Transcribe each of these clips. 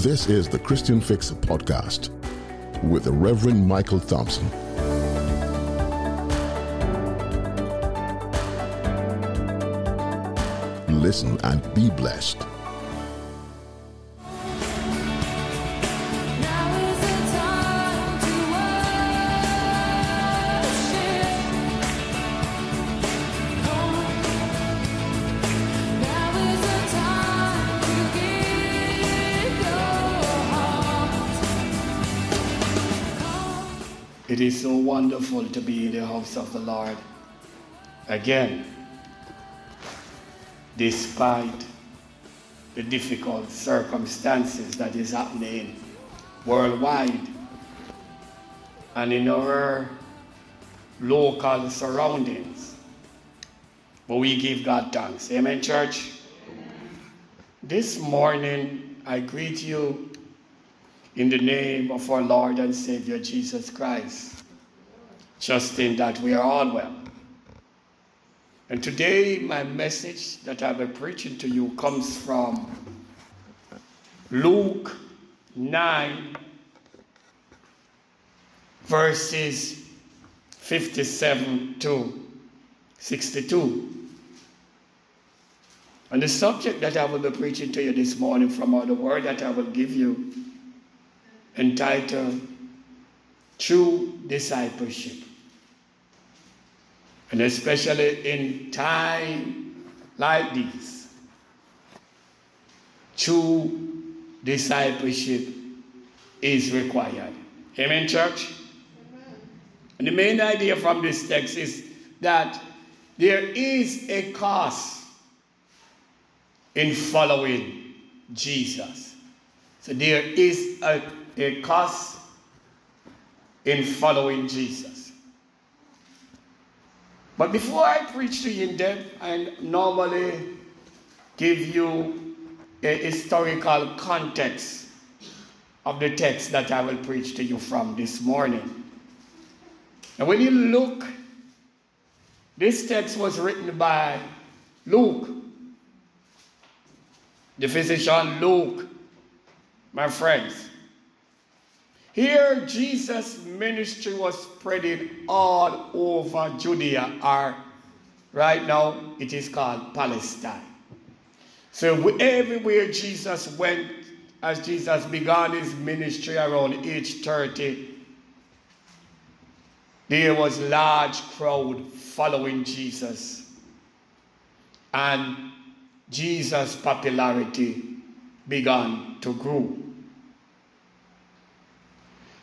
This is the Christian Fix podcast with the Reverend Michael Thompson. Listen and be blessed. Wonderful to be in the house of the Lord again, despite the difficult circumstances that is happening worldwide and in our local surroundings. But we give God thanks. Amen, church? This morning, I greet you in the name of our Lord and Savior Jesus Christ, trusting that we are all well. And today, my message that I'll be preaching to you comes from Luke 9, verses 57 to 62. And the subject that I will be preaching to you this morning from all the word that I will give you entitled True Discipleship. And especially in time like this, true discipleship is required. Amen, church? And the main idea from this text is that there is a cost in following Jesus. So there is a, a cost in following Jesus. But before I preach to you in depth, I normally give you a historical context of the text that I will preach to you from this morning. And when you look, this text was written by Luke, the physician Luke, my friends. Here, Jesus' ministry was spreading all over Judea, or right now it is called Palestine. So, everywhere Jesus went, as Jesus began his ministry around age 30, there was large crowd following Jesus. And Jesus' popularity began to grow.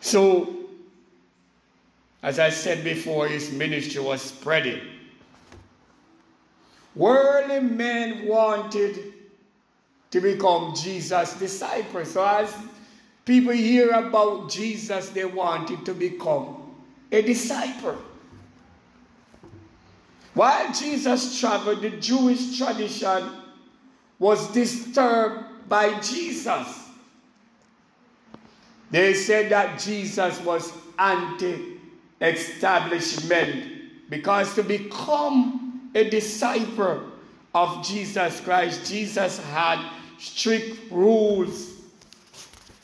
So, as I said before, his ministry was spreading. Worldly men wanted to become Jesus' disciples. So, as people hear about Jesus, they wanted to become a disciple. While Jesus traveled, the Jewish tradition was disturbed by Jesus. They said that Jesus was anti establishment because to become a disciple of Jesus Christ, Jesus had strict rules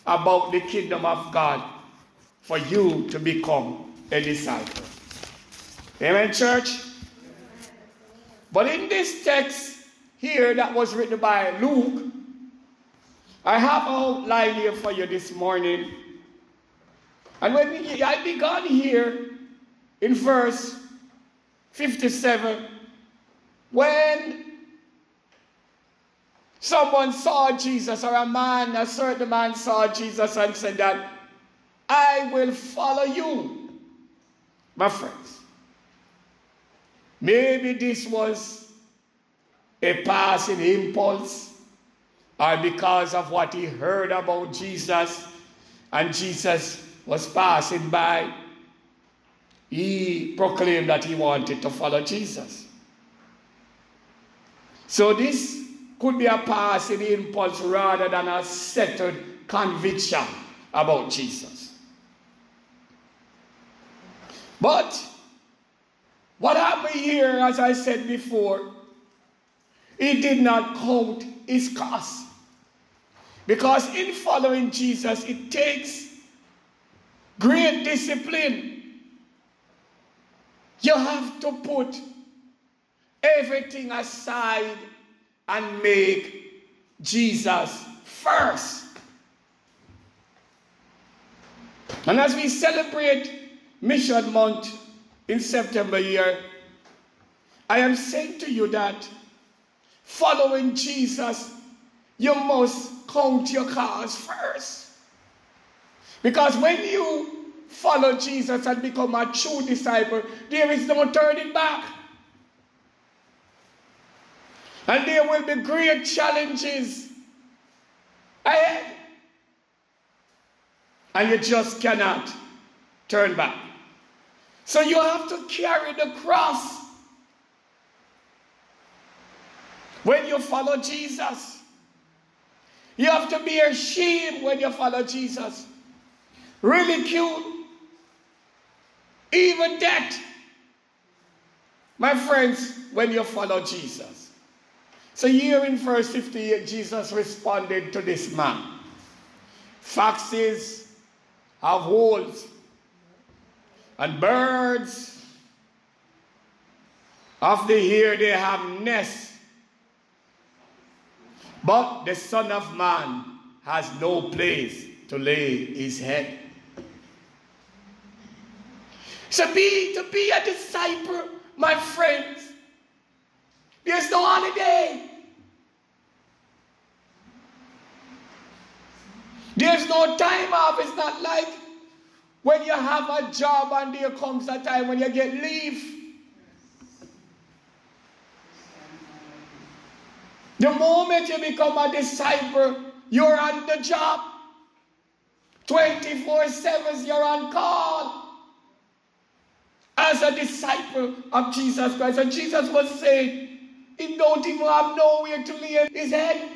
about the kingdom of God for you to become a disciple. Amen, church? But in this text here that was written by Luke, I have outlined here for you this morning. And when we, I began here in verse 57, when someone saw Jesus, or a man, a certain man saw Jesus and said that, I will follow you, my friends. Maybe this was a passing impulse or because of what he heard about Jesus and Jesus was passing by. He proclaimed that he wanted to follow Jesus. So this could be a passing impulse rather than a settled conviction about Jesus. But what happened here, as I said before, he did not count his cost. Because in following Jesus, it takes great discipline. You have to put everything aside and make Jesus first. And as we celebrate Mission Month in September here, I am saying to you that following Jesus, you must count your cars first. Because when you follow Jesus and become a true disciple, there is no turning back. And there will be great challenges ahead. And you just cannot turn back. So you have to carry the cross when you follow Jesus. You have to be ashamed when you follow Jesus. Ridicule, even death. My friends, when you follow Jesus. So here in verse 58, Jesus responded to this man. Foxes have holes, and birds of the air they have nests. But the Son of Man has no place to lay his head. So be to be a disciple, my friends. There's no holiday. There's no time off. It's not like when you have a job and there comes a time when you get leave. The moment you become a disciple, you're on the job. 24 7, you're on call. As a disciple of Jesus Christ. And Jesus was saying, he don't even have nowhere to lay his head.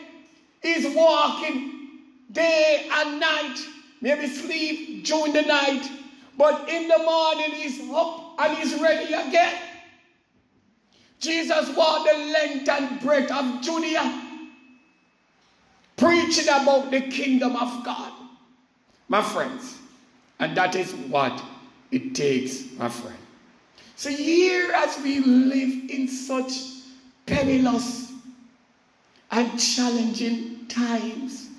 He's walking day and night. Maybe sleep during the night. But in the morning, he's up and he's ready again. Jesus walked the length and breadth of Judea, preaching about the kingdom of God. My friends, and that is what it takes, my friend. So, here as we live in such perilous and challenging times,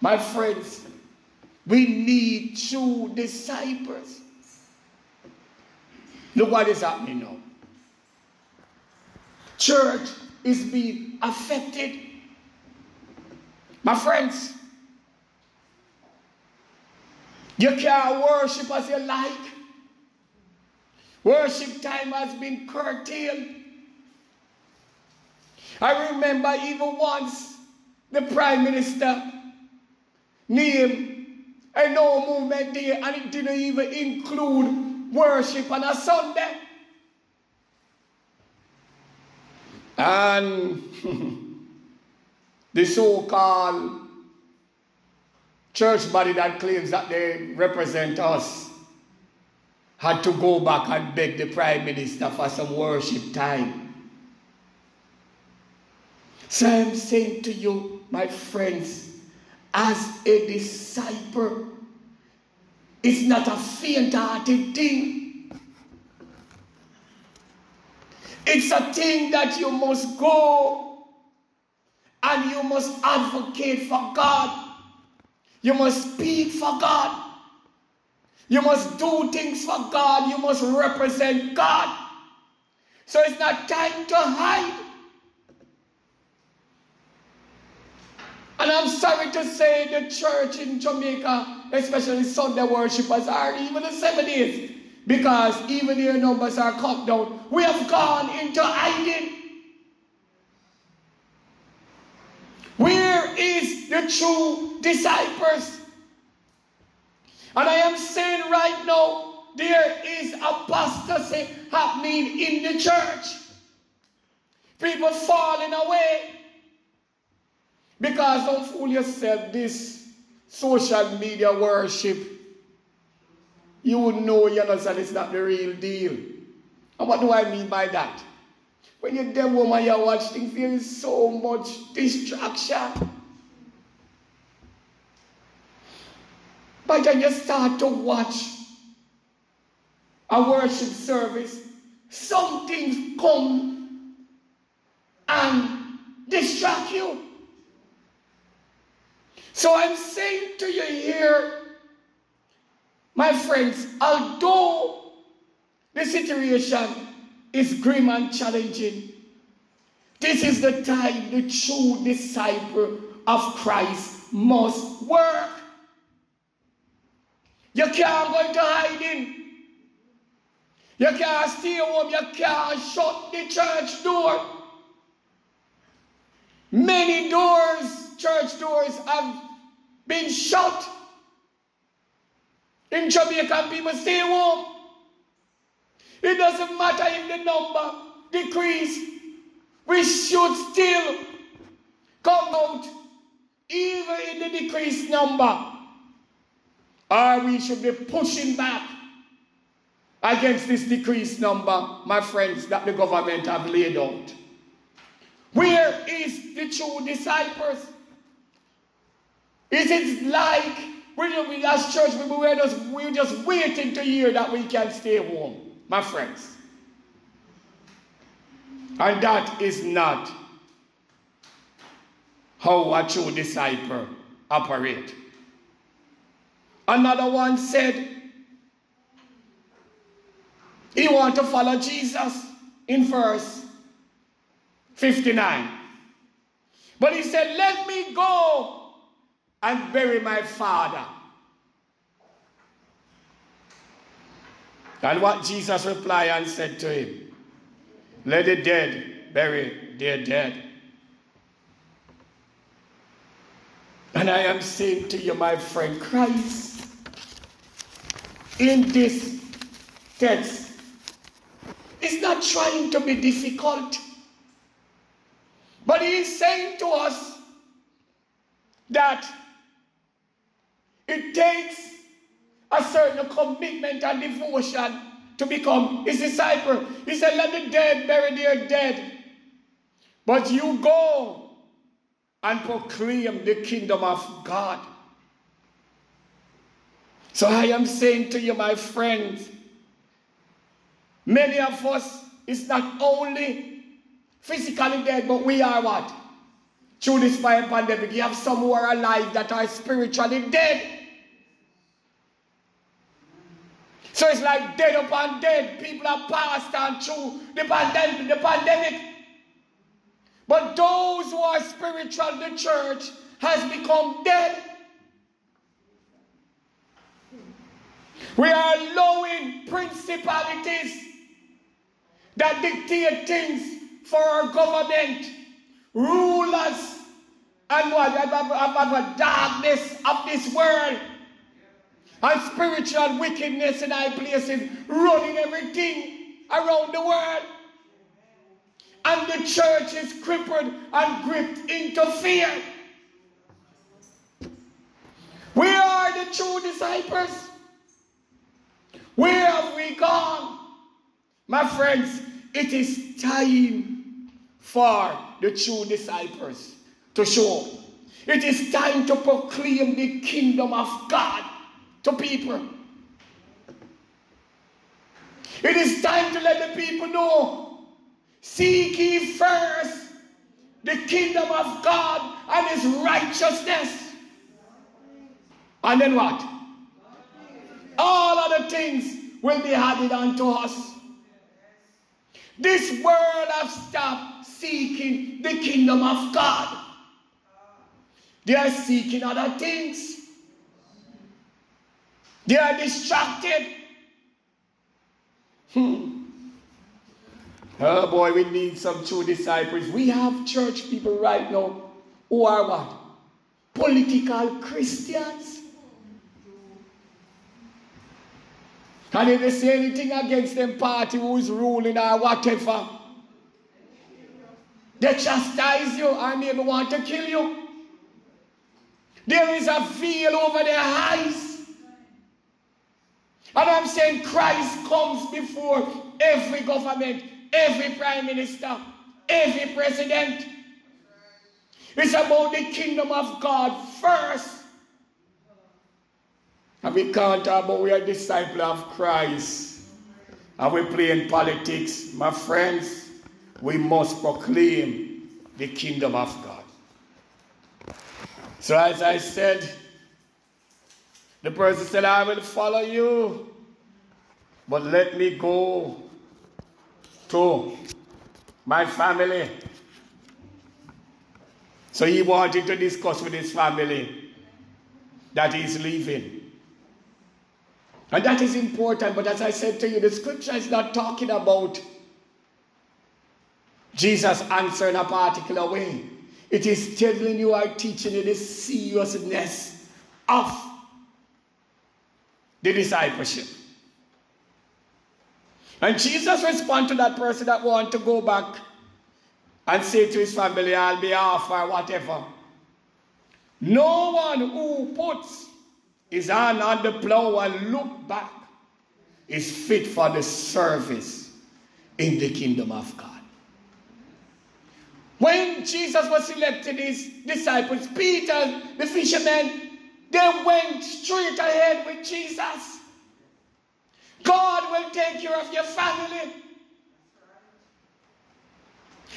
my friends, we need true disciples. Look what is happening now. Church is being affected. My friends, you can't worship as you like. Worship time has been curtailed. I remember even once the Prime Minister named a no movement day and it didn't even include worship on a Sunday. And the so called church body that claims that they represent us had to go back and beg the prime minister for some worship time. So I'm saying to you, my friends, as a disciple, it's not a faint hearted thing. It's a thing that you must go and you must advocate for God. You must speak for God. You must do things for God. You must represent God. So it's not time to hide. And I'm sorry to say the church in Jamaica, especially Sunday worshippers, are even the 70s. Because even their numbers are cut down. We have gone into hiding. Where is the true disciples? And I am saying right now, there is apostasy happening in the church. People falling away. Because don't fool yourself, this social media worship, you would know, you that it's not the real deal. And what do I mean by that? When you're there, woman, you watch things, there is so much distraction. By the time you start to watch a worship service, some things come and distract you. So I'm saying to you here, my friends, although the situation is grim and challenging, this is the time the true disciple of Christ must work. You can't go into hiding. You can't stay home. You can't shut the church door. Many doors, church doors, have been shut. In Jamaica, people stay home. It doesn't matter if the number decrease. We should still come out, even in the decreased number. Or we should be pushing back against this decreased number, my friends, that the government have laid out. Where is the true disciples? Is it like we, we as church people we're just we're just waiting to hear that we can stay home, my friends? And that is not how a true disciple operate. Another one said he want to follow Jesus in verse 59. But he said, Let me go and bury my father. And what Jesus replied and said to him, Let the dead bury their dead. And I am saying to you, my friend, Christ, in this text, is not trying to be difficult. But he is saying to us that it takes a certain commitment and devotion to become his disciple. He said, Let the dead bury their dead. But you go and proclaim the kingdom of God. So I am saying to you, my friends, many of us is not only physically dead, but we are what? Through this pandemic, you have some who are alive that are spiritually dead. So it's like dead upon dead. People are passed on through the pandemic. The pandemic. But those who are spiritual, the church has become dead. We are allowing principalities that dictate things for our government, rulers, and what? Of, of, of the darkness of this world, and spiritual wickedness in high places, running everything around the world. And the church is crippled and gripped into fear. Where are the true disciples? Where have we gone? My friends, it is time for the true disciples to show. It is time to proclaim the kingdom of God to people. It is time to let the people know seek ye first the kingdom of God and his righteousness. And then what? All other things will be added unto us. This world have stopped seeking the kingdom of God. They are seeking other things. They are distracted. Hmm. Oh boy, we need some true disciples. We have church people right now who are what? Political Christians. And if they say anything against them party who is ruling or whatever, they chastise you and maybe want to kill you. There is a veil over their eyes. And I'm saying Christ comes before every government, every prime minister, every president. It's about the kingdom of God first. And we can't talk about we are disciple of Christ. And we play in politics. My friends, we must proclaim the kingdom of God. So as I said, the person said, I will follow you, but let me go to my family. So he wanted to discuss with his family that he's leaving. And that is important, but as I said to you, the scripture is not talking about Jesus answering a particular way. It is telling you or teaching you the seriousness of the discipleship. And Jesus responded to that person that want to go back and say to his family, I'll be off or whatever. No one who puts his hand on the plow and look back is fit for the service in the kingdom of God. When Jesus was selecting his disciples, Peter, the fisherman, they went straight ahead with Jesus. God will take care of your family.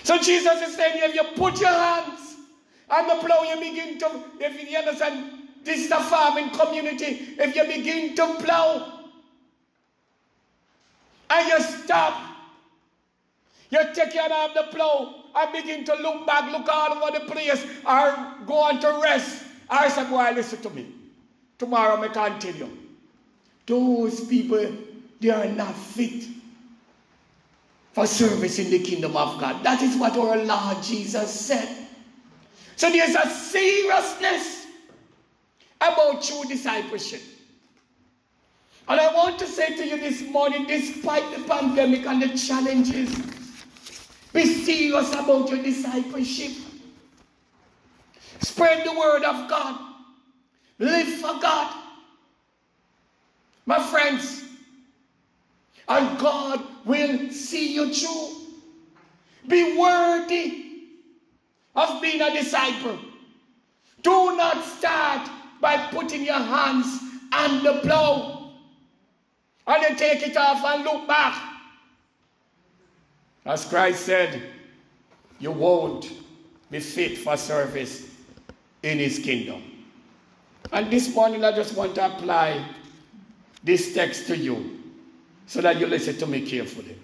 So Jesus is saying, if you put your hands on the plow, you begin to, if you understand, this is a farming community. If you begin to plow and you stop, you take your hand off the plow and begin to look back, look all over the place, or go on to rest. I said, boy, listen to me. Tomorrow I can tell you. Those people, they are not fit for service in the kingdom of God. That is what our Lord Jesus said. So there's a seriousness about true discipleship. And I want to say to you this morning, despite the pandemic and the challenges, be serious about your discipleship. Spread the word of God. Live for God. My friends, and God will see you through. Be worthy of being a disciple. Do not start by putting your hands on the plow and then take it off and look back. As Christ said, you won't be fit for service in his kingdom. And this morning, I just want to apply this text to you so that you listen to me carefully.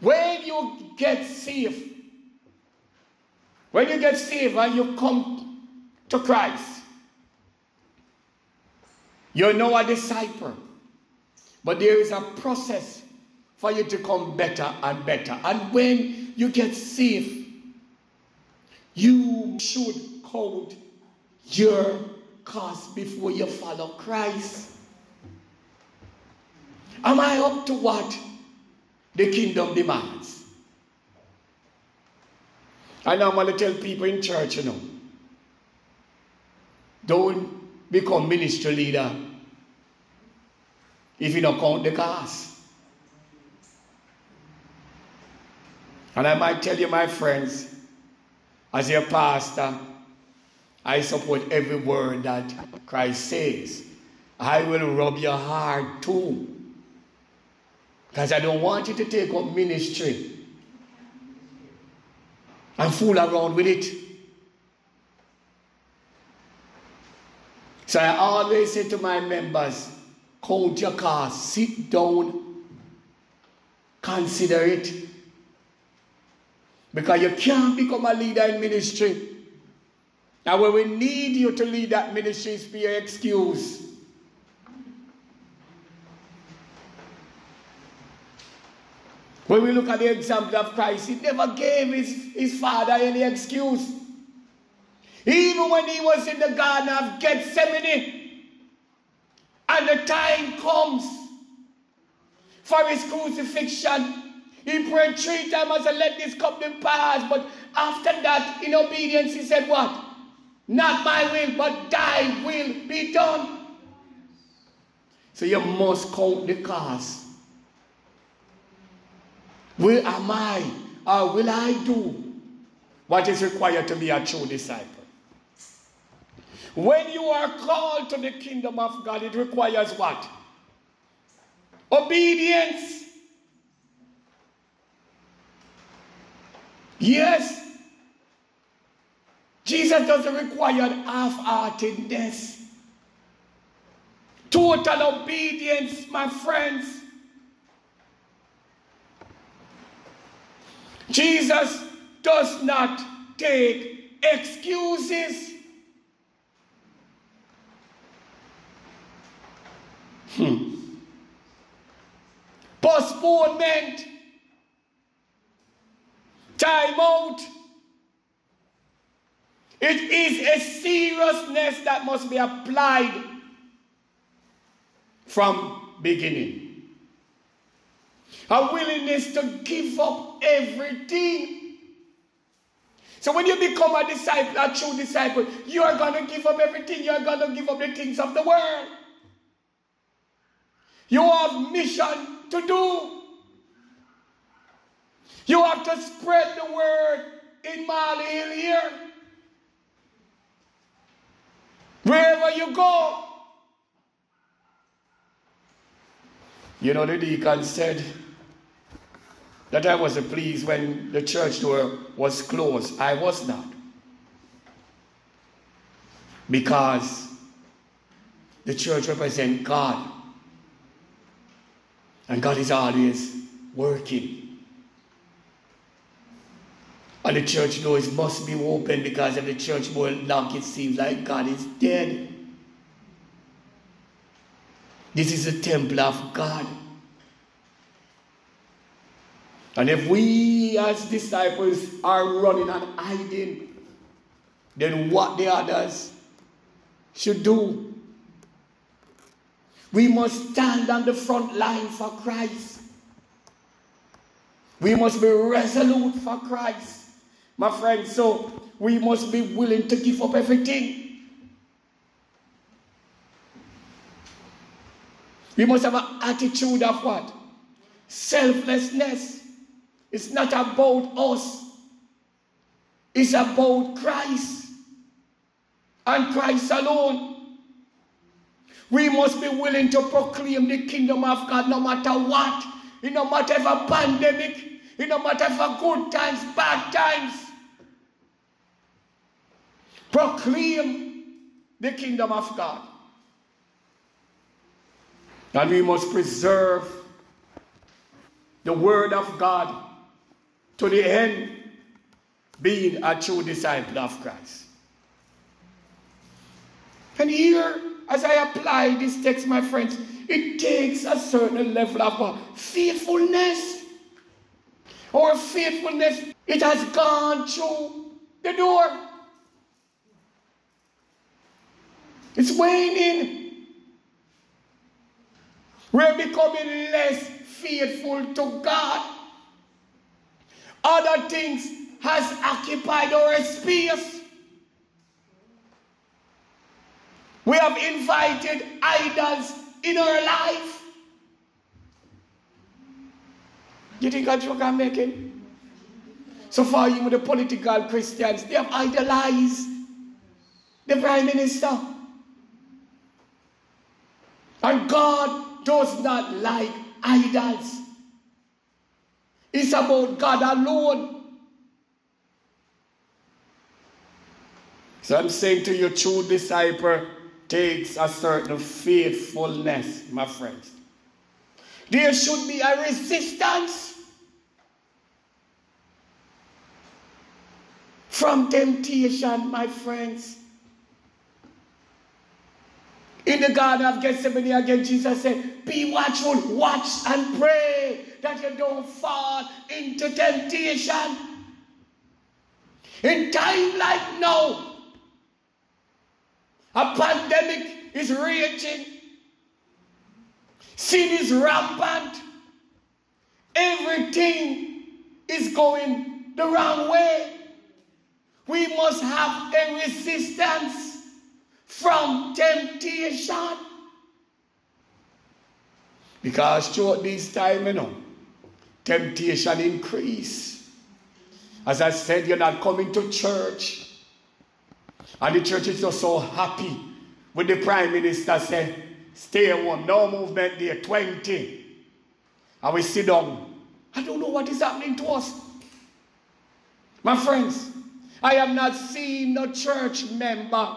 When you get saved, when you get saved and you come to Christ, you're now a disciple. But there is a process for you to come better and better. And when you get saved, you should count your cost before you follow Christ. Am I up to what the kingdom demands? I normally tell people in church, you know, don't become ministry leader if you don't count the cost. And I might tell you, my friends, as your pastor, I support every word that Christ says. I will rub your heart too. Because I don't want you to take up ministry and fool around with it. So I always say to my members, count your cost, sit down, consider it. Because you can't become a leader in ministry. And when we need you to lead that ministry, it's for your excuse. When we look at the example of Christ, he never gave his, his father any excuse. Even when he was in the Garden of Gethsemane, and the time comes for his crucifixion, he prayed three times and said, Let this cup pass. But after that, in obedience, he said, What? Not my will, but thy will be done. So you must count the cost. Will am I or will I do what is required to be a true disciple? When you are called to the kingdom of God, it requires what? Obedience. Yes. Jesus doesn't require half-heartedness. Total obedience, my friends. Jesus does not take excuses. Hmm. Postponement. Time out. It is a seriousness that must be applied from beginning. A willingness to give up everything. So when you become a disciple, a true disciple, you are going to give up everything. You are going to give up the things of the world. You have mission to do. You have to spread the word in Mali here. Wherever you go. You know, the deacon said that I wasn't pleased when the church door was closed. I was not. Because the church represents God. And God is always working. And the church doors must be open because if the church door locked, it seems like God is dead. This is a temple of God. And if we as disciples are running and hiding, then what the others should do? We must stand on the front line for Christ. We must be resolute for Christ, my friends. So we must be willing to give up everything. We must have an attitude of what? Selflessness. It's not about us, it's about Christ and Christ alone. We must be willing to proclaim the kingdom of God no matter what, no matter if a pandemic, no matter if a good times, bad times. Proclaim the kingdom of God. And we must preserve the word of God to the end, being a true disciple of Christ. And here, as I apply this text, my friends, it takes a certain level of uh, faithfulness. Our faithfulness, it has gone through the door. It's waning. We're becoming less faithful to God. Other things has occupied our space. We have invited idols in our life. You think a joke I'm making? So far, even the political Christians, they have idolized the prime minister. And God does not like idols. It's about God alone. So I'm saying to you, true disciple takes a certain faithfulness, my friends. There should be a resistance from temptation, my friends. In the Garden of Gethsemane, again, Jesus said, Be watchful, watch and pray that you don't fall into temptation. In time like now, a pandemic is raging, sin is rampant, everything is going the wrong way. We must have a resistance from temptation. Because throughout this time, you know, temptation increase. As I said, you're not coming to church. And the church is just so happy when the prime minister said, stay home, no movement there, 20. And we sit down. I don't know what is happening to us. My friends, I have not seen no church member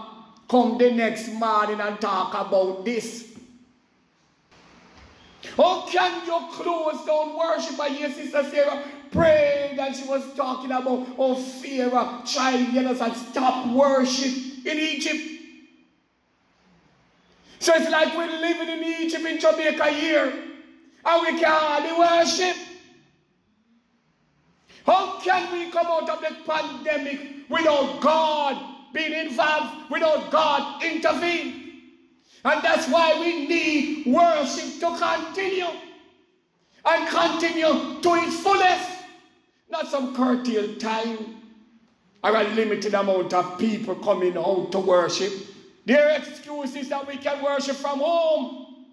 come the next morning and talk about this. How can you close down worship? I hear Sister Sarah prayed and she was talking about how Pharaoh tried to get us and stop worship in Egypt. So it's like we're living in Egypt in Jamaica here and we can hardly worship. How can we come out of the pandemic without God being involved, without God intervene? And that's why we need worship to continue and continue to its fullest, not some curtailed time or a limited amount of people coming out to worship. Their excuse is that we can worship from home.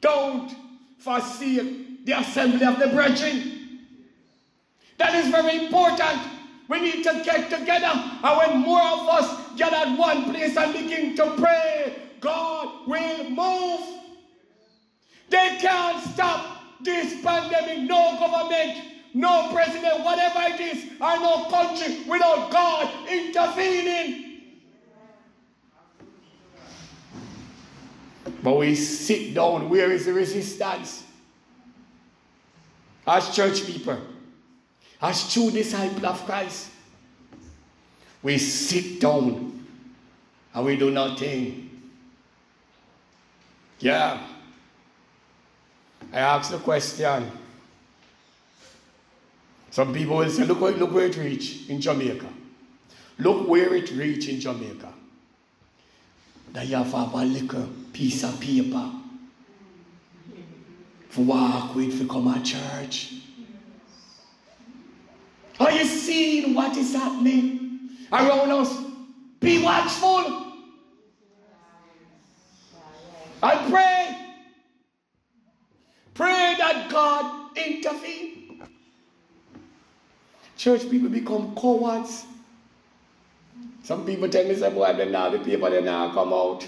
Don't forsake the assembly of the brethren. That is very important. We need to get together. And when more of us get at one place and begin to pray, God will move. They can't stop this pandemic. No government, no president, whatever it is, or no country without God intervening. But we sit down. Where is the resistance? As church people, as true disciples of Christ, we sit down and we do nothing. Yeah. I ask the question. Some people will say, look, where- look where it reached in Jamaica. Look where it reached in Jamaica. That you have to a little piece of paper for walk with to come at church. Are you seeing what is happening around us? Be watchful. I pray. Pray that God intervene. Church people become cowards. Some people tell me, say, boy, they now the people, they now come out.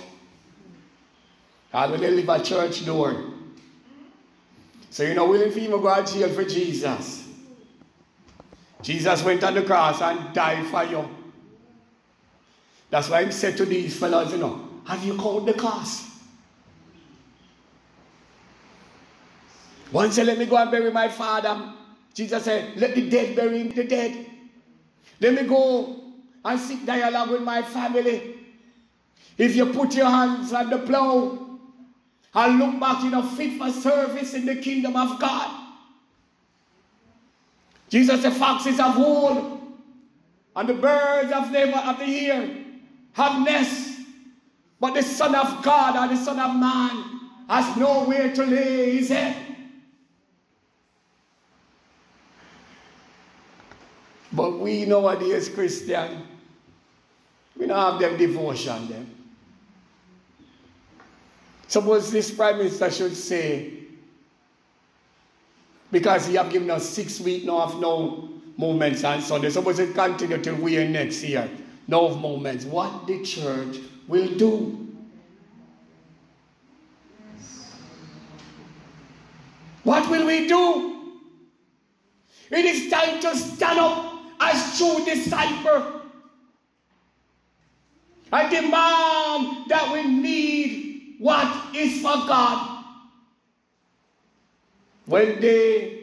And when they leave a church door. So you know, willing for even go to jail for Jesus. Jesus went on the cross and died for you. That's why he said to these fellows, you know, have you called the cost? One said, let me go and bury my father. Jesus said, let the dead bury the dead. Let me go and seek dialogue with my family. If you put your hands on the plow and look back, you know, fit for service in the kingdom of God. Jesus said, foxes have wool, and the birds of the, of the air have nests, but the Son of God or the Son of Man has nowhere to lay his head. But we nowadays, Christian, we don't have them devotion them. Suppose this prime minister should say, because he have given us six weeks now of no movements on Sunday. Suppose it continue till we are next year. No movements. What the church will do. What will we do? It is time to stand up as true disciple and demand that we need what is for God. When they,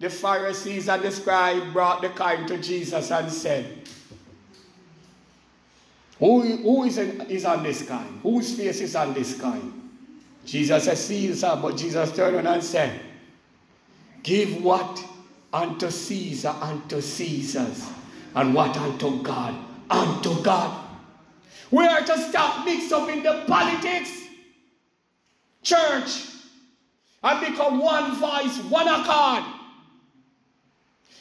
the Pharisees and the scribe brought the coin to Jesus and said, Who, who is, in, is on this coin? Whose face is on this coin? Jesus said, Caesar. But Jesus turned and said, Give what unto Caesar unto Caesar's, and what unto God unto God. We are to stop mixed up in the politics, church, and become one voice, one accord.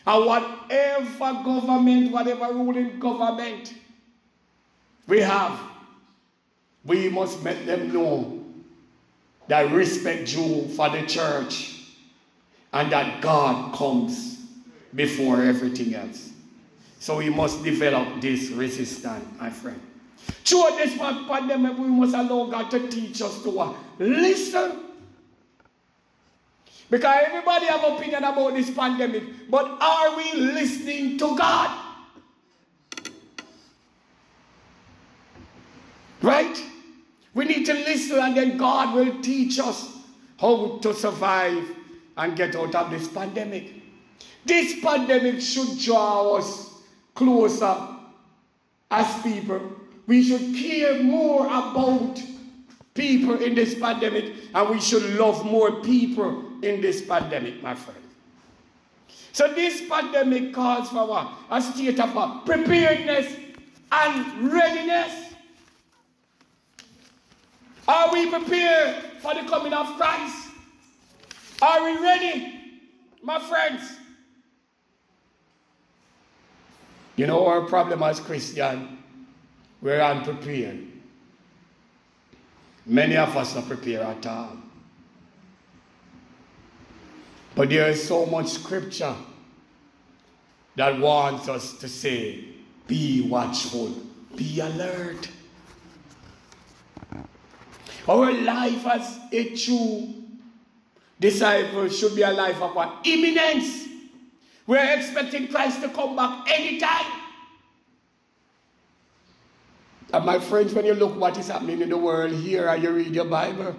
And whatever government, whatever ruling government we have, we must make them know that respect due for the church and that God comes before everything else. So we must develop this resistance, my friend. Through this pandemic, we must allow God to teach us to what? Listen. Because everybody have opinion about this pandemic, but are we listening to God? Right? We need to listen and then God will teach us how to survive and get out of this pandemic. This pandemic should draw us closer as people. We should care more about people in this pandemic and we should love more people in this pandemic, my friend. So this pandemic calls for what? A state of preparedness and readiness. Are we prepared for the coming of Christ? Are we ready, my friends? You know our problem as Christians, we're unprepared. Many of us are prepared at all. But there is so much scripture that wants us to say, be watchful, be alert. Our life as a true disciple should be a life of what? Imminence. We're expecting Christ to come back anytime. And my friends, when you look what is happening in the world here and you read your Bible,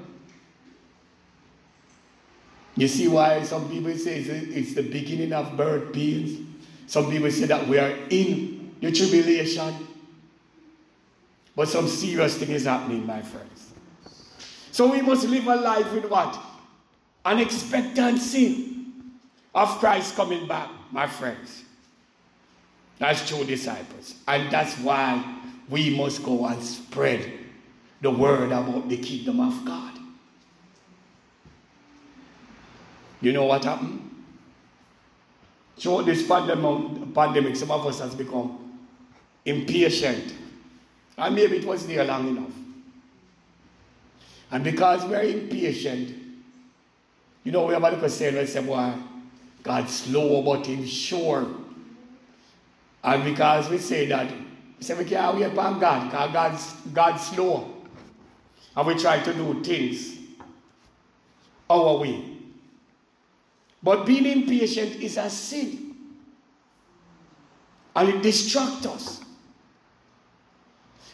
you see why some people say it's- the beginning of birth pains. Some people say that we are in the tribulation. But some serious thing is happening, my friends. So we must live a life with what? An expectancy of Christ coming back, my friends. That's true disciples. And that's why we must go and spread the word about the kingdom of God. You know what happened? Through this pandemic, pandemic, some of us has become impatient. And maybe it was there long enough. And because we're impatient, you know, we have a little saying, we say, boy, God's slow but him sure. And because we say that, we say we can't wait upon God, because God's, God's slow. And we try to do things our way. But being impatient is a sin. And it distracts us.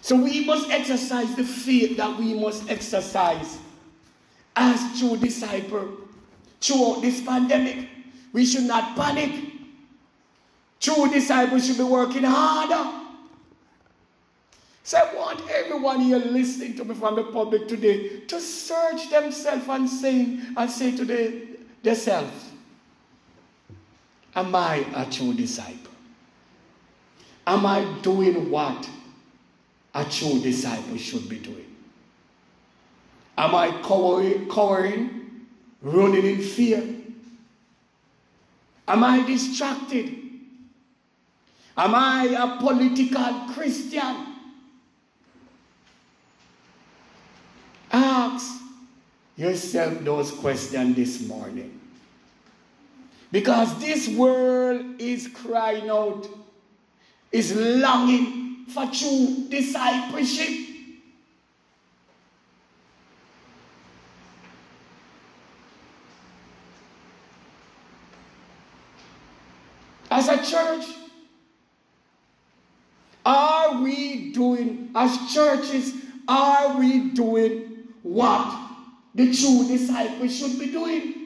So we must exercise the faith that we must exercise as true disciple throughout this pandemic. We should not panic. True disciples should be working harder. So I want everyone here listening to me from the public today to search themselves and say and say to the, themselves, Am I a true disciple? Am I doing what a true disciple should be doing? Am I cowering, cowering running in fear? Am I distracted? Am I a political Christian? Ask yourself those questions this morning. Because this world is crying out, is longing for true discipleship. As a church, are we doing, as churches, are we doing what the true disciples should be doing?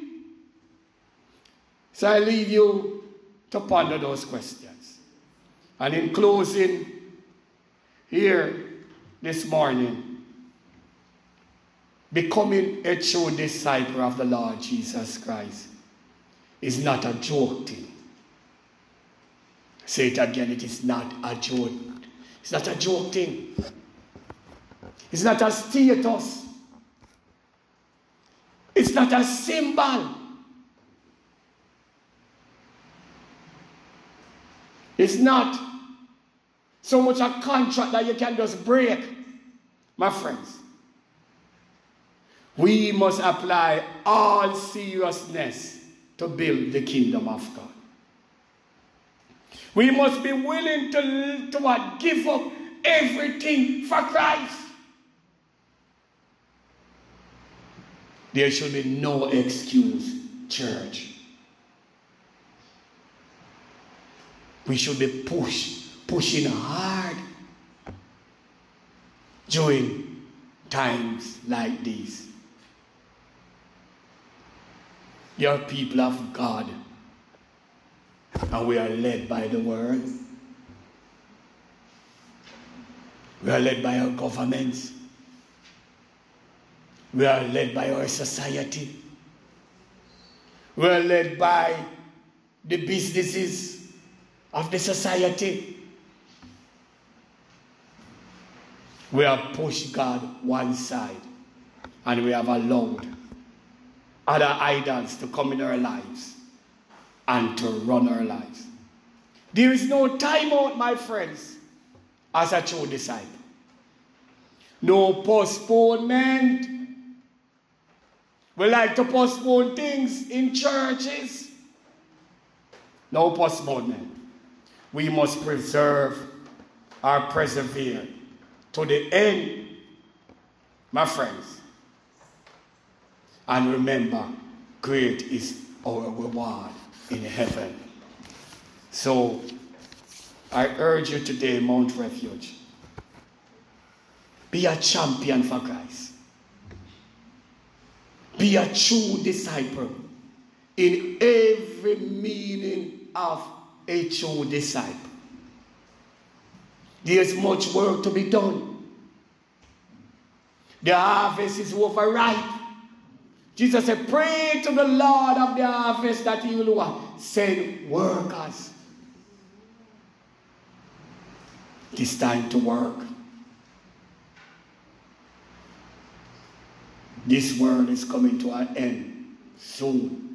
So I leave you to ponder those questions. And in closing, here this morning, becoming a true disciple of the Lord Jesus Christ is not a joke thing. Say it again, it is not a joke. It's not a joke thing. It's not a status. It's not a symbol. It's not so much a contract that you can just break, my friends. We must apply all seriousness to build the kingdom of God. We must be willing to, to what? Give up everything for Christ. There should be no excuse, church. We should be push, pushing hard during times like these. You're people of God, and we are led by the Word. We are led by our governments. We are led by our society. We are led by the businesses of the society. We have pushed God one side and we have allowed other idols to come in our lives and to run our lives. There is no time out, my friends, as a true disciple. No postponement. We like to postpone things in churches. No postponement. We must preserve or persevere to the end, my friends. And remember, great is our reward in heaven. So, I urge you today, Mount Refuge, be a champion for Christ. Be a true disciple in every meaning of a true disciple. There's much work to be done. The harvest is overripe. Jesus said, Pray to the Lord of the harvest that he will send workers. It is time to work. This world is coming to an end soon.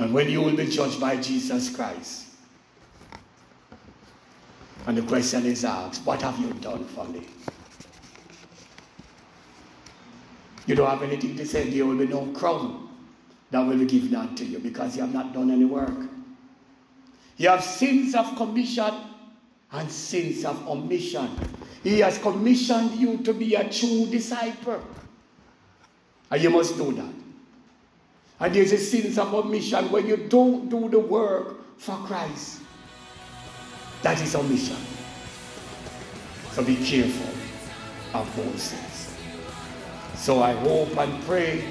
And when you will be judged by Jesus Christ, and the question is asked, What have you done for me? You don't have anything to say, there will be no crown that will be given unto you because you have not done any work. You have sins of commission and sins of omission. He has commissioned you to be a true disciple. And you must do that. And there's a sins of omission when you don't do the work for Christ. That is omission. So be careful of those sins. So I hope and pray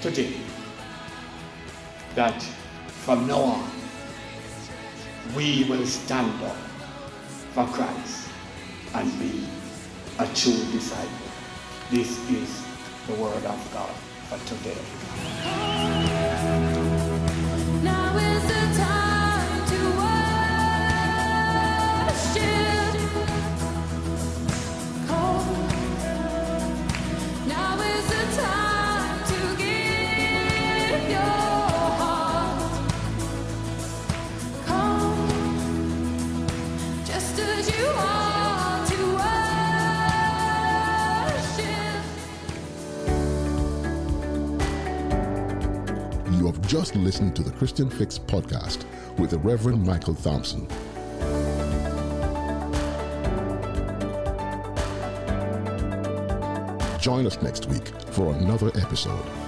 today that from now on we will stand up for Christ and be a true disciple. This is the word of God for today. Just listened to the Christian Fix podcast with the Reverend Michael Thompson. Join us next week for another episode.